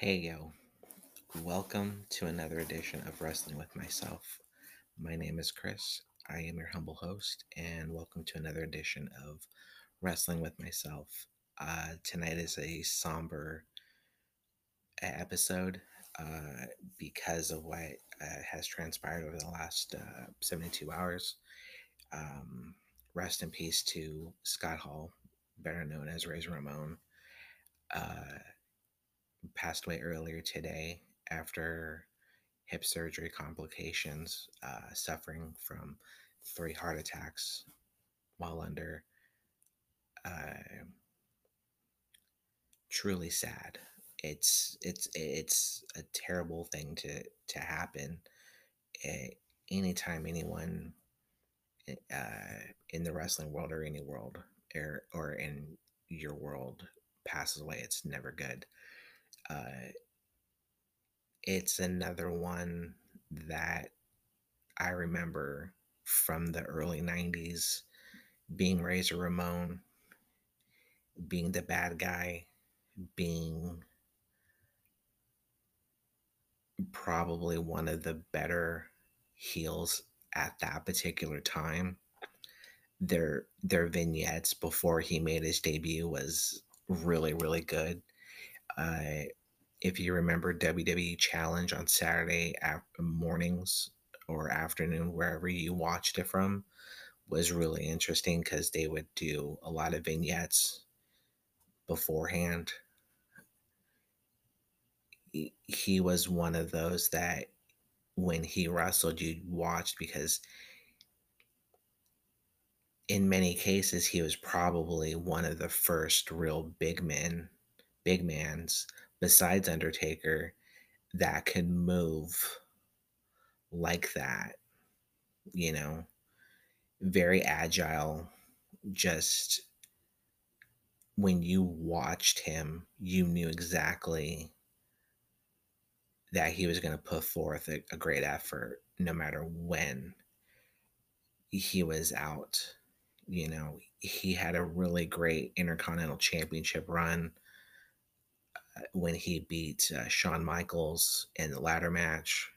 Hey yo, welcome to another edition of Wrestling with Myself. My name is Chris. I am your humble host, and welcome to another edition of Wrestling with Myself. Uh, tonight is a somber episode uh, because of what uh, has transpired over the last uh, 72 hours. Um, rest in peace to Scott Hall, better known as Razor Ramon. Uh, passed away earlier today after hip surgery complications, uh, suffering from three heart attacks while under. Uh, truly sad. It's it's it's a terrible thing to to happen. Uh, anytime anyone uh, in the wrestling world or any world or or in your world passes away, it's never good. Uh, it's another one that I remember from the early 90s being Razor Ramon, being the bad guy, being probably one of the better heels at that particular time. Their their vignettes before he made his debut was really really good. Uh, if you remember WWE Challenge on Saturday mornings or afternoon, wherever you watched it from, was really interesting because they would do a lot of vignettes beforehand. He, was one of those that when he wrestled, you watched because in many cases he was probably one of the first real big men, big mans besides Undertaker that could move like that, you know, very agile. Just when you watched him, you knew exactly that he was going to put forth a, a great effort no matter when he was out. You know, he had a really great Intercontinental Championship run when he beat uh, Shawn Michaels in the ladder match.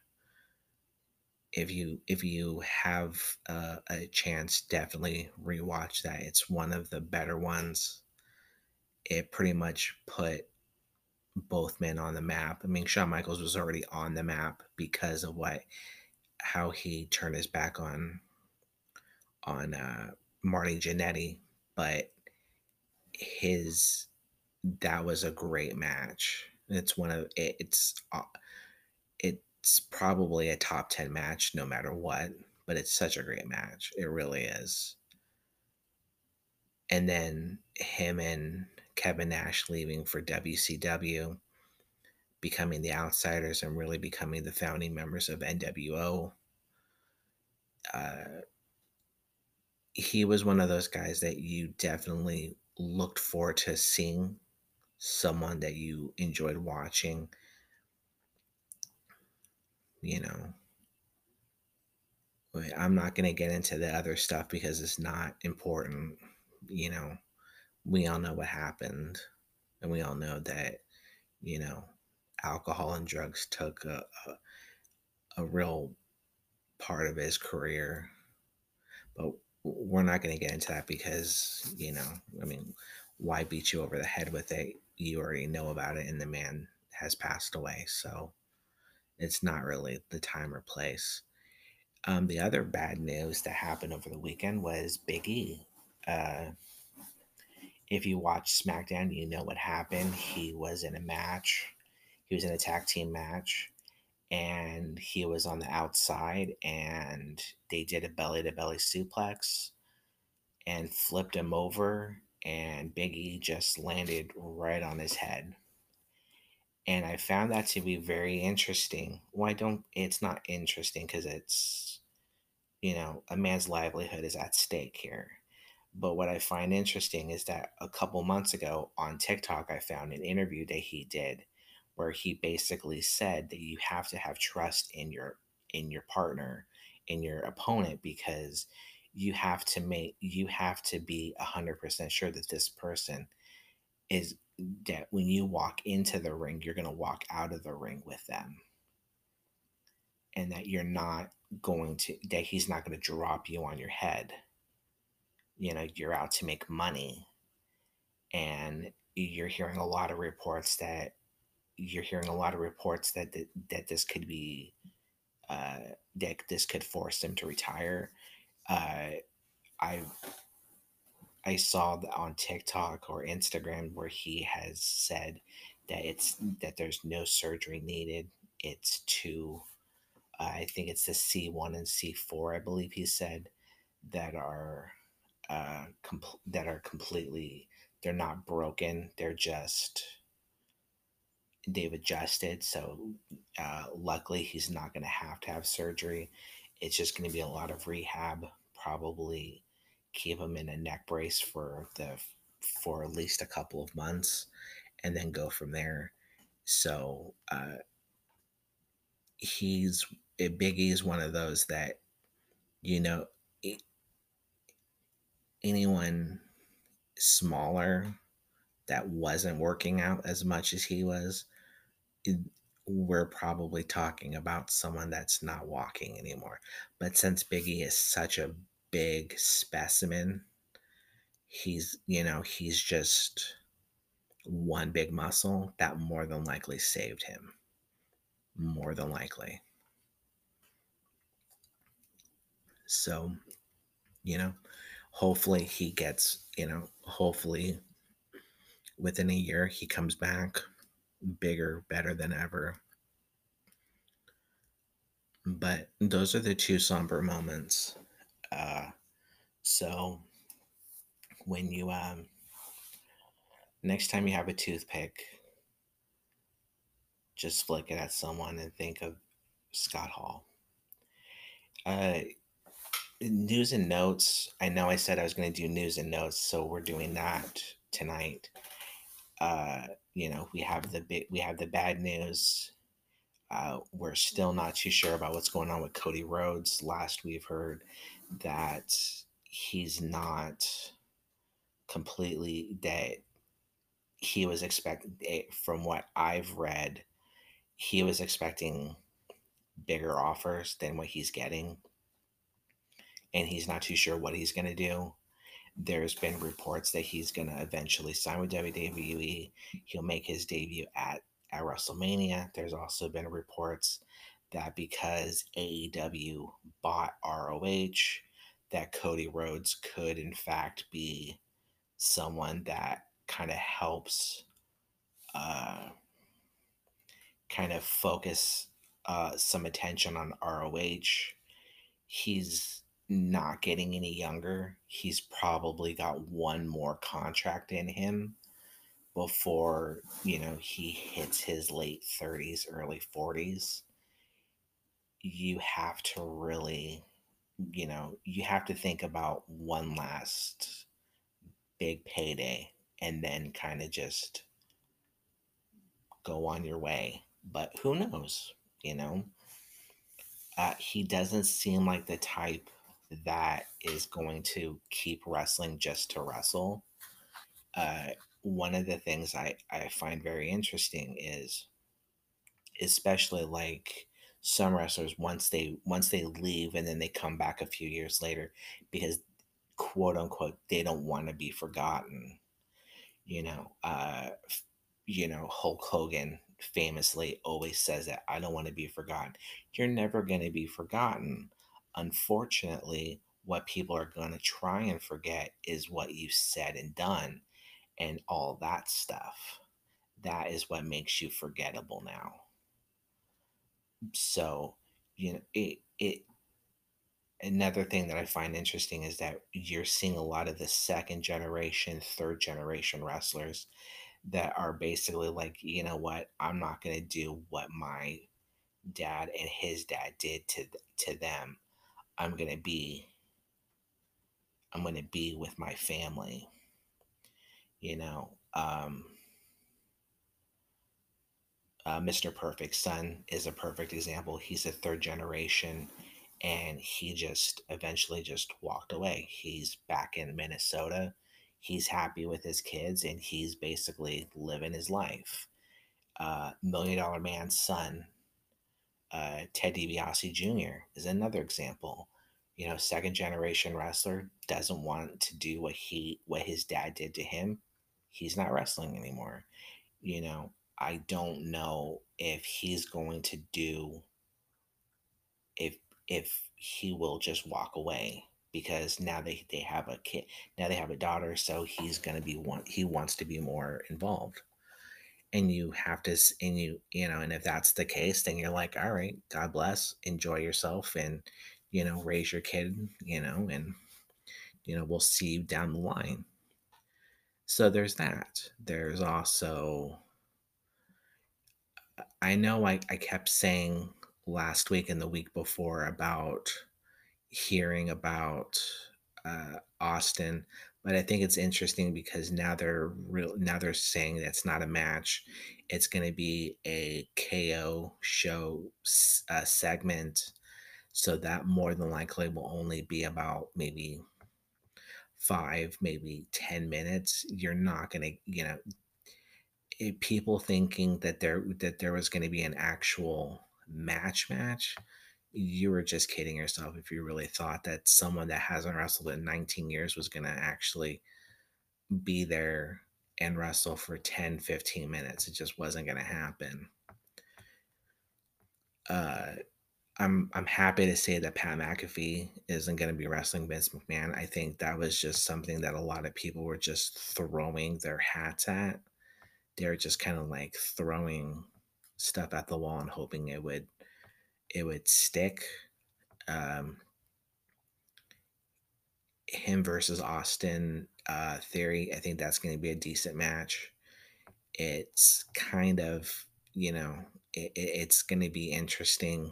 If you if you have uh, a chance, definitely rewatch that. It's one of the better ones. It pretty much put both men on the map. I mean, Shawn Michaels was already on the map because of what how he turned his back on on uh, Marty Jannetty, but his that was a great match. It's one of it's uh, it's probably a top 10 match no matter what, but it's such a great match. It really is. And then him and Kevin Nash leaving for WCW, becoming the outsiders and really becoming the founding members of NWO. Uh, he was one of those guys that you definitely looked forward to seeing someone that you enjoyed watching, you know. I'm not going to get into the other stuff because it's not important. You know, we all know what happened, and we all know that, you know, alcohol and drugs took a, a, a real part of his career. But we're not going to get into that because, you know, I mean, why beat you over the head with it? You already know about it and the man has passed away. So it's not really the time or place. Um, the other bad news that happened over the weekend was Big E. Uh, if you watch SmackDown, you know what happened. He was in a match, he was in a tag team match, and he was on the outside, and they did a belly to belly suplex and flipped him over and Biggie just landed right on his head. And I found that to be very interesting. Why don't it's not interesting because it's you know, a man's livelihood is at stake here. But what I find interesting is that a couple months ago on TikTok, I found an interview that he did where he basically said that you have to have trust in your in your partner, in your opponent, because you have to make you have to be 100% sure that this person is that when you walk into the ring, you're going to walk out of the ring with them. And that you're not going to, that he's not going to drop you on your head. You know, you're out to make money. And you're hearing a lot of reports that you're hearing a lot of reports that that, that this could be uh, that this could force him to retire. Uh, I I saw on TikTok or Instagram where he has said that it's that there's no surgery needed. It's uh, I think it's the C one and C four. I believe he said that are uh, that are completely they're not broken. They're just they've adjusted. So uh, luckily, he's not going to have to have surgery. It's just going to be a lot of rehab, probably keep him in a neck brace for the for at least a couple of months, and then go from there. So uh, he's eh, Biggie is one of those that you know anyone smaller that wasn't working out as much as he was we're probably talking about someone that's not walking anymore. But since Biggie is such a big specimen, he's, you know, he's just one big muscle that more than likely saved him. More than likely. So, you know, hopefully he gets, you know, hopefully within a year he comes back bigger, better than ever. But those are the two somber moments. Uh, so when you um, next time you have a toothpick, just flick it at someone and think of Scott Hall. Uh, news and notes. I know I said I was going to do news and notes, so we're doing that tonight. Uh, you know, we have the big, we have the bad news. Uh, we're still not too sure about what's going on with Cody Rhodes. Last we've heard that he's not completely dead. he was expecting eh, from what I've read, he was expecting bigger offers than what he's getting. And he's not too sure what he's going to do there's been reports that he's going to eventually sign with WWE. He'll make his debut at, at WrestleMania. There's also been reports that because AEW bought ROH, that Cody Rhodes could, in fact, be someone that kind of helps uh, kind of focus uh, some attention on ROH. He's not getting any younger. He's probably got one more contract in him before, you know, he hits his late 30s, early 40s. You have to really, you know, you have to think about one last big payday and then kind of just go on your way. But who knows, you know? Uh, he doesn't seem like the type that is going to keep wrestling just to wrestle. Uh, one of the things I, I find very interesting is especially like some wrestlers once they once they leave and then they come back a few years later because quote unquote they don't want to be forgotten you know uh you know hulk hogan famously always says that i don't want to be forgotten you're never going to be forgotten Unfortunately, what people are going to try and forget is what you said and done and all that stuff. That is what makes you forgettable now. So, you know, it, it, another thing that I find interesting is that you're seeing a lot of the second generation, third generation wrestlers that are basically like, you know what, I'm not going to do what my dad and his dad did to to them. I'm going to be I'm going to be with my family. You know, um, uh, Mr. Perfect Son is a perfect example. He's a third generation and he just eventually just walked away. He's back in Minnesota. he's happy with his kids and he's basically living his life. Uh, Million Dollar Man's son, uh, Ted DiBiase Jr. is another example. You know, second generation wrestler doesn't want to do what he what his dad did to him. He's not wrestling anymore. You know, I don't know if he's going to do if if he will just walk away because now they, they have a kid now they have a daughter so he's going to be one he wants to be more involved and you have to and you you know and if that's the case then you're like all right god bless enjoy yourself and you know raise your kid you know and you know we'll see you down the line. So there's that. There's also i know i, I kept saying last week and the week before about hearing about uh, Austin, but I think it's interesting because now they're real. Now they're saying that's not a match; it's going to be a KO show uh, segment. So that more than likely will only be about maybe five, maybe ten minutes. You're not going to, you know, it, people thinking that there that there was going to be an actual match match you were just kidding yourself if you really thought that someone that hasn't wrestled in 19 years was going to actually be there and wrestle for 10 15 minutes it just wasn't going to happen uh I'm I'm happy to say that Pat McAfee isn't going to be wrestling Vince McMahon. I think that was just something that a lot of people were just throwing their hats at. They're just kind of like throwing stuff at the wall and hoping it would it would stick. Um, him versus Austin uh, Theory, I think that's going to be a decent match. It's kind of, you know, it, it's going to be interesting.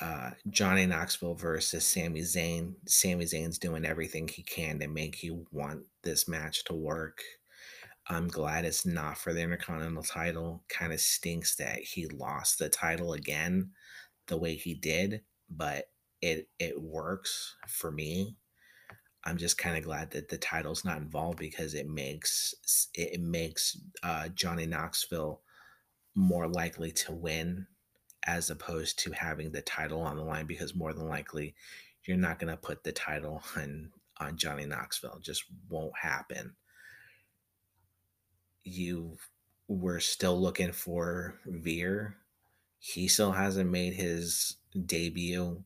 Uh, Johnny Knoxville versus Sami Zayn. Sami Zayn's doing everything he can to make you want this match to work. I'm glad it's not for the Intercontinental title. Kind of stinks that he lost the title again the way he did, but it it works for me. I'm just kind of glad that the title's not involved because it makes it makes uh, Johnny Knoxville more likely to win as opposed to having the title on the line because more than likely you're not going to put the title on on Johnny Knoxville. It just won't happen you were still looking for Veer. He still hasn't made his debut.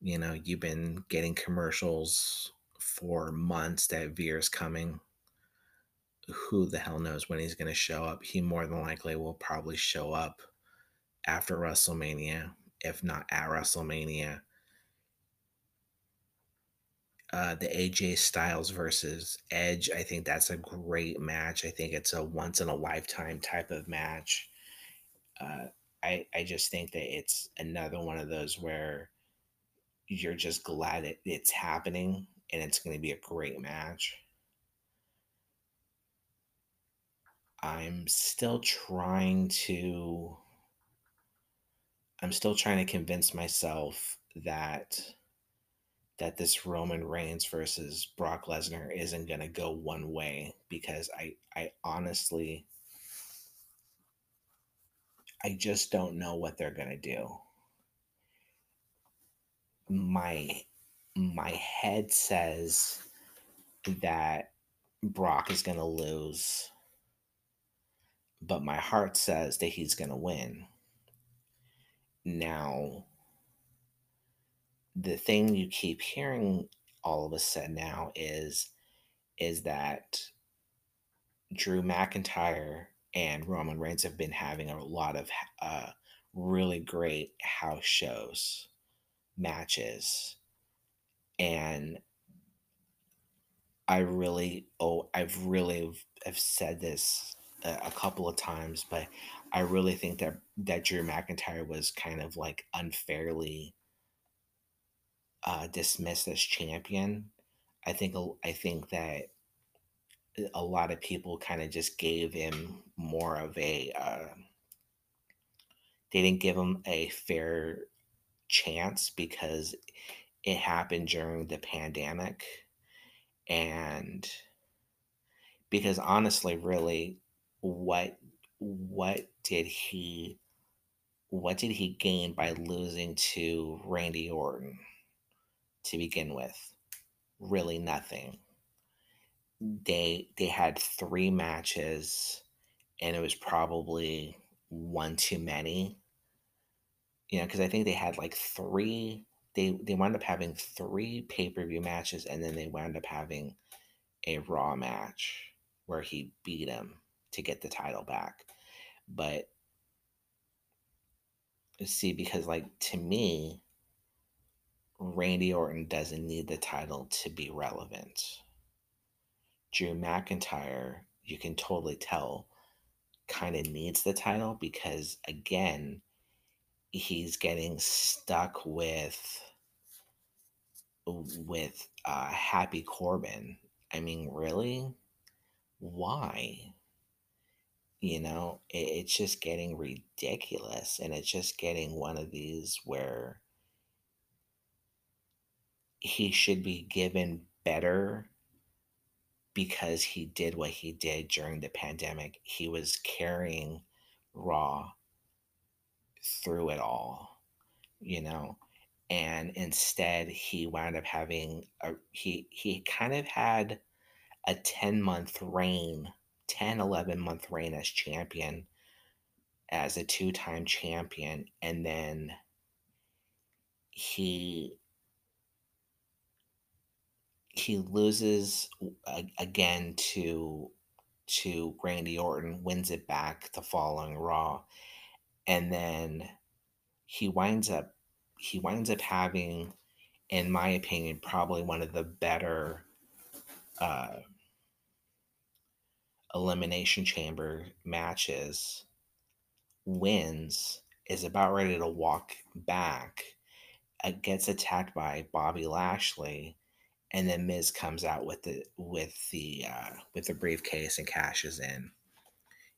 You know, you've been getting commercials for months that Veer's coming. Who the hell knows when he's going to show up? He more than likely will probably show up after WrestleMania, if not at WrestleMania uh, the AJ Styles versus Edge. I think that's a great match. I think it's a once in a lifetime type of match. Uh, I I just think that it's another one of those where you're just glad it, it's happening and it's going to be a great match. I'm still trying to I'm still trying to convince myself that that this Roman Reigns versus Brock Lesnar isn't going to go one way because I I honestly I just don't know what they're going to do. My my head says that Brock is going to lose but my heart says that he's going to win. Now, the thing you keep hearing all of a sudden now is is that Drew McIntyre and Roman Reigns have been having a lot of uh, really great house shows, matches, and I really oh I've really have said this a, a couple of times, but I really think that that Drew McIntyre was kind of like unfairly uh, dismissed as champion. I think I think that a lot of people kind of just gave him more of a uh, they didn't give him a fair chance because it happened during the pandemic And because honestly, really, what what did he what did he gain by losing to Randy Orton to begin with? Really nothing. They they had three matches and it was probably one too many. You know, because I think they had like three they they wound up having three pay-per-view matches and then they wound up having a raw match where he beat him to get the title back. But see, because like to me, Randy Orton doesn't need the title to be relevant. Drew McIntyre, you can totally tell, kind of needs the title because again, he's getting stuck with with uh, Happy Corbin. I mean, really? Why? You know, it, it's just getting ridiculous. And it's just getting one of these where he should be given better because he did what he did during the pandemic. He was carrying Raw through it all, you know. And instead he wound up having a he he kind of had a 10 month reign, 10 11 month reign as champion as a two-time champion and then he he loses again to to Randy Orton, wins it back the following Raw, and then he winds up he winds up having, in my opinion, probably one of the better uh, elimination chamber matches. Wins is about ready to walk back, uh, gets attacked by Bobby Lashley and then Miz comes out with the with the uh, with the briefcase and cashes in,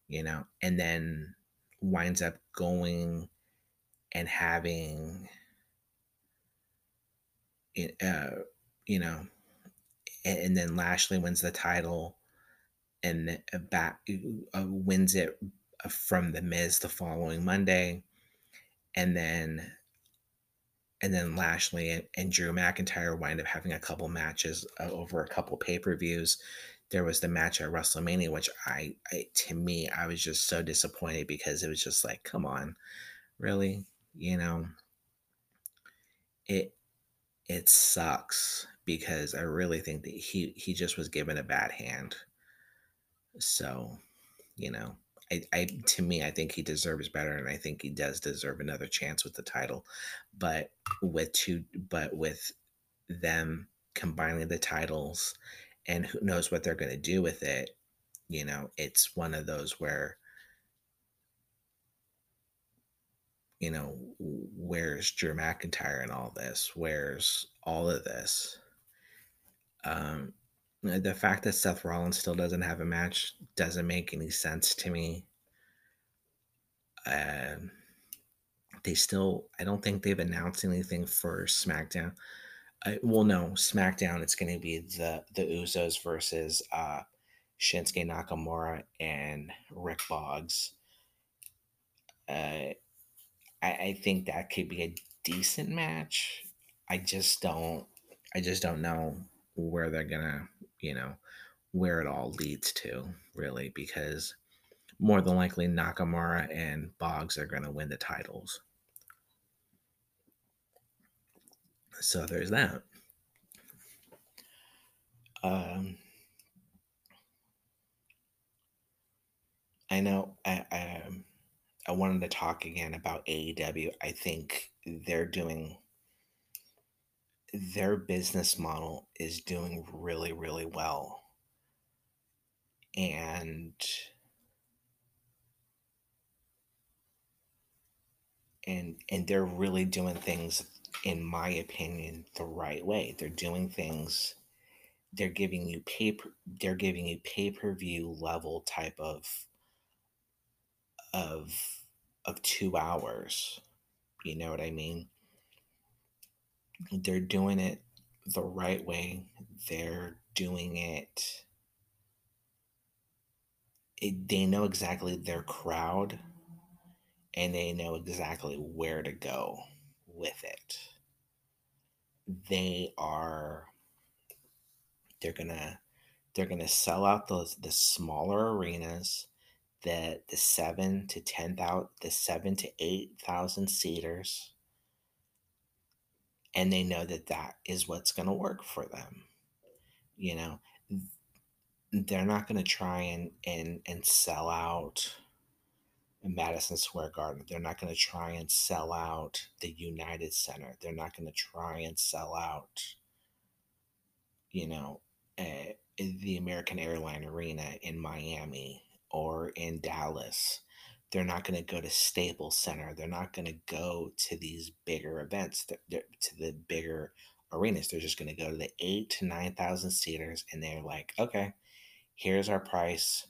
you know, and then winds up going and having, uh, you know, and, and then Lashley wins the title, and back uh, wins it uh, from the Miz the following Monday, and then and then Lashley and, and, Drew McIntyre wind up having a couple matches uh, over a couple pay per views. There was the match at WrestleMania, which I, I, to me, I was just so disappointed because it was just like, come on, really, you know, it it sucks because I really think that he he just was given a bad hand. So, you know, I, I to me, I think he deserves better, and I think he does deserve another chance with the title. But with two, but with them combining the titles, and who knows what they're going to do with it, you know, it's one of those where, you know, where's Drew McIntyre and all this? Where's all of this? Um, the fact that Seth Rollins still doesn't have a match doesn't make any sense to me. Um, they still, I don't think they've announced anything for SmackDown. I, well, no, SmackDown. It's going to be the the Usos versus uh, Shinsuke Nakamura and Rick Boogs. Uh, I, I think that could be a decent match. I just don't. I just don't know where they're gonna you know, where it all leads to, really, because more than likely Nakamura and Boogs are going to win the titles. So there's that. Um, I know I, I, I wanted to talk again about AEW. I think they're doing their business model is doing really, really well. And and and they're really doing things in my opinion the right way. They're doing things they're giving you paper they're giving you pay-per-view level type of of of 2 hours. You know what I mean? They're doing it the right way. They're doing it. it they know exactly their crowd and they know exactly where to go with it. They are they're gonna they're gonna sell out those the smaller arenas that the seven to ten thousand the seven to eight thousand seaters and they know that that is what's going to work for them you know they're not going to try and and and sell out Madison Square Garden. They're not going to try and sell out the United Center. They're not going to try and sell out, you know, uh, the American Airline Arena in Miami or in Dallas. They're not going to go to Staples Center. They're not going to go to these bigger events, to the bigger arenas. They're just going to go to the eight to 9,000 seaters and they're like, okay, here's our price,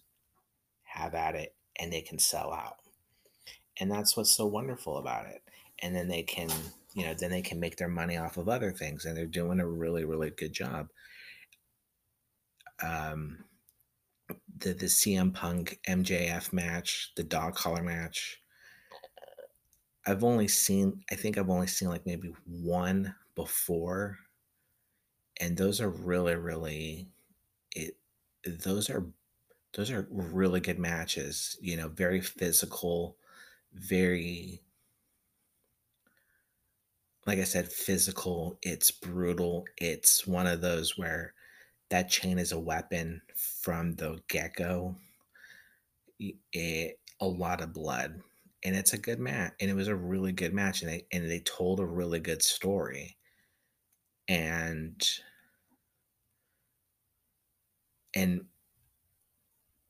have at it, and they can sell out. And that's what's so wonderful about it. And then they can, you know, then they can make their money off of other things and they're doing a really, really good job. Um, the the CM Punk MJF match, the dog collar match. I've only seen I think I've only seen like maybe one before and those are really really it those are those are really good matches, you know, very physical, very like I said physical, it's brutal. It's one of those where that chain is a weapon from the get go. It, a lot of blood, and it's a good match, and it was a really good match, and they and they told a really good story, and and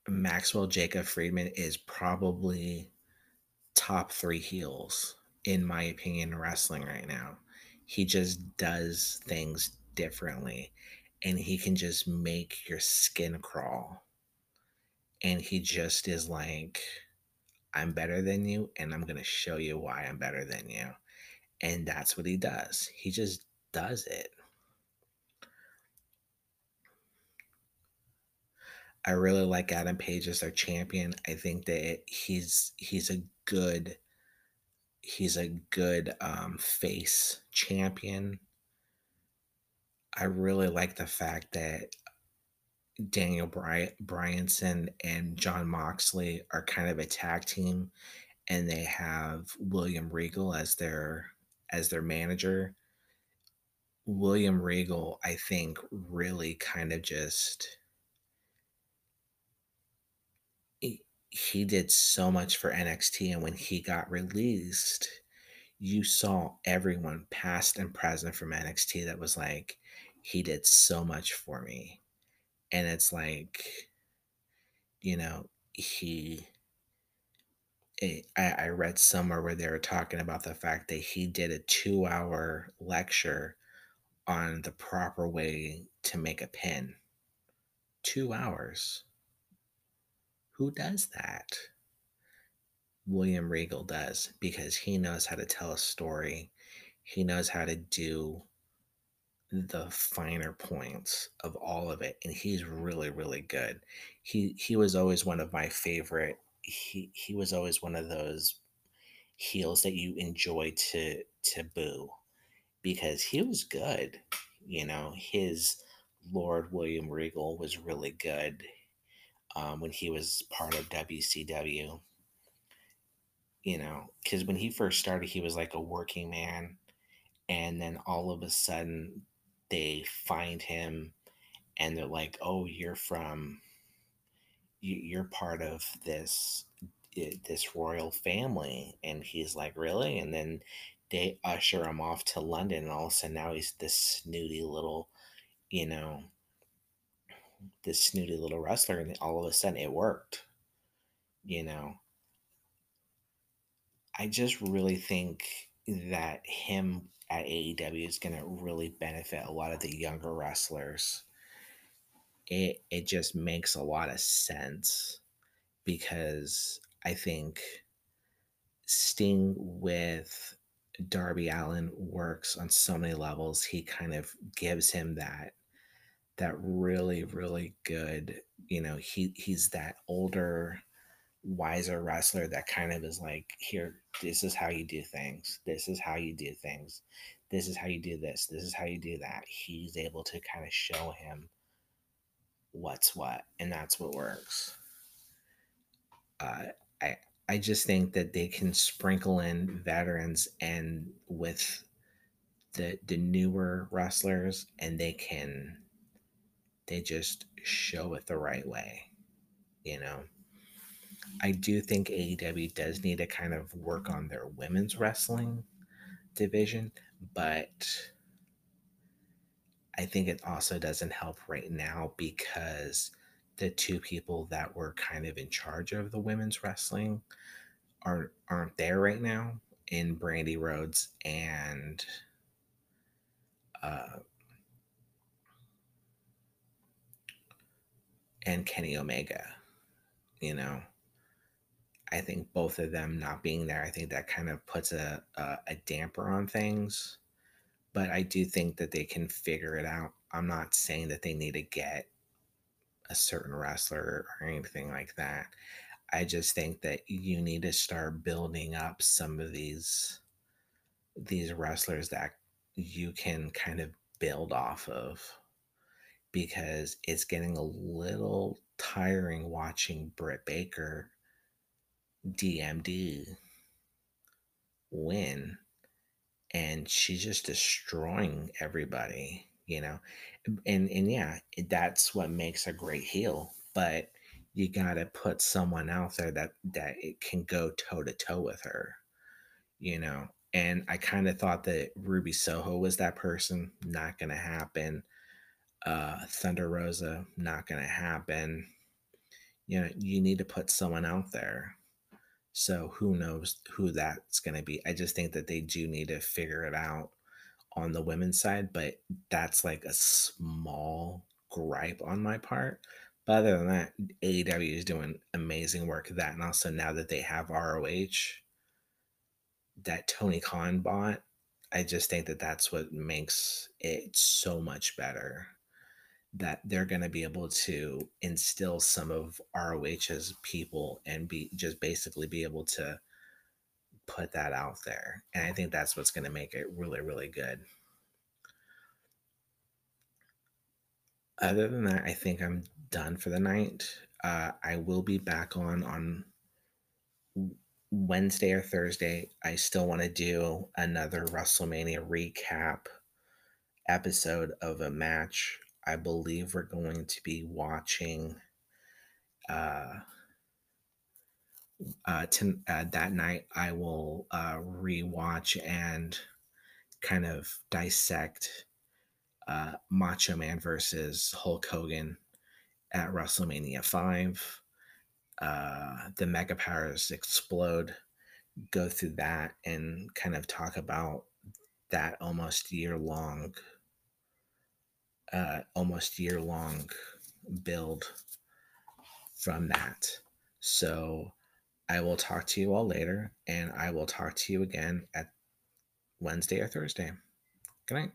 Maxwell Jacob Friedman is probably top three heels in my opinion wrestling right now. He just does things differently and he can just make your skin crawl. And he just is like, I'm better than you, and I'm going to show you why I'm better than you. And that's what he does. He just does it. I really like Adam Page as their champion. I think that he's he's a good he's a good um, face champion. I really like the fact that Daniel Bry- Bryanson and Jon Moxley are kind of a tag team, and they have William Regal as their as their manager. William Regal, I think, really kind of just he, he did so much for NXT, and when he got released, you saw everyone, past and present from NXT, that was like, he did so much for me. And it's like, you know, he. It, I, I read somewhere where they were talking about the fact that he did a two hour lecture on the proper way to make a pin. Two hours. Who does that? William Regal does because he knows how to tell a story. He knows how to do the finer points of all of it and he's really really good. He he was always one of my favorite he he was always one of those heels that you enjoy to to boo because he was good you know his lord william regal was really good um, when he was part of wcw you know because when he first started he was like a working man and then all of a sudden they find him and they're like, "Oh, you're from you're part of this this royal family." And he's like, "Really?" And then they usher him off to London and all of a sudden now he's this snooty little, you know, this snooty little wrestler and all of a sudden it worked. You know, I just really think that him at AEW is going to really benefit a lot of the younger wrestlers. It it just makes a lot of sense because I think Sting with Darby Allin works on so many levels. He kind of gives him that that really really good, you know, he he's that older wiser wrestler that kind of is like, here, this is how you do things. This is how you do things. This is how you do this. This is how you do that. He's able to kind of show him what's what, and that's what works. Uh, I I just think that they can sprinkle in veterans and with the the newer wrestlers, and they can they just show it the right way, you know. I do think AEW does need to kind of work on their women's wrestling division, but I think it also doesn't help right now because the two people that were kind of in charge of the women's wrestling aren't aren't there right now in Brandi Rhodes and uh, and Kenny Omega. You know, I think both of them not being there, I think that kind of puts a, a, a damper on things. But I do think that they can figure it out. I'm not saying that they need to get a certain wrestler or anything like that. I just think that you need to start building up some of these these wrestlers that you can kind of build off of because it's getting a little tiring watching Britt Baker DMD win and she's just destroying everybody, you know. And and yeah, that's what makes a great heel, but you got to put someone out there that that it can go toe to toe with her, you know. And I kind of thought that Ruby Soho was that person, not going to happen. Uh Thunder Rosa, not going to happen. You know, you need to put someone out there so who knows who that's going to be? I just think that they do need to figure it out on the women's side, but that's like a small gripe on my part. But other than that, AEW is doing amazing work at that. And also now that they have ROH, that Tony Khan bought, I just think that that's what makes it so much better that they're going to be able to instill some of ROH's people and be just basically be able to put that out there. And I think that's what's going to make it really, really good. Other than that, I think I'm done for the night. Uh, I will be back on on Wednesday or Thursday. I still want to do another WrestleMania recap episode of a match I believe we're going to be watching uh, uh, to, uh, that night. I will uh, rewatch and kind of dissect uh, Macho Man versus Hulk Hogan at WrestleMania 5. Uh, the Mega Powers explode, go through that, and kind of talk about that almost year long uh, almost year long build from that. So I will talk to you all later, and I will talk to you again at Wednesday or Thursday. Good night.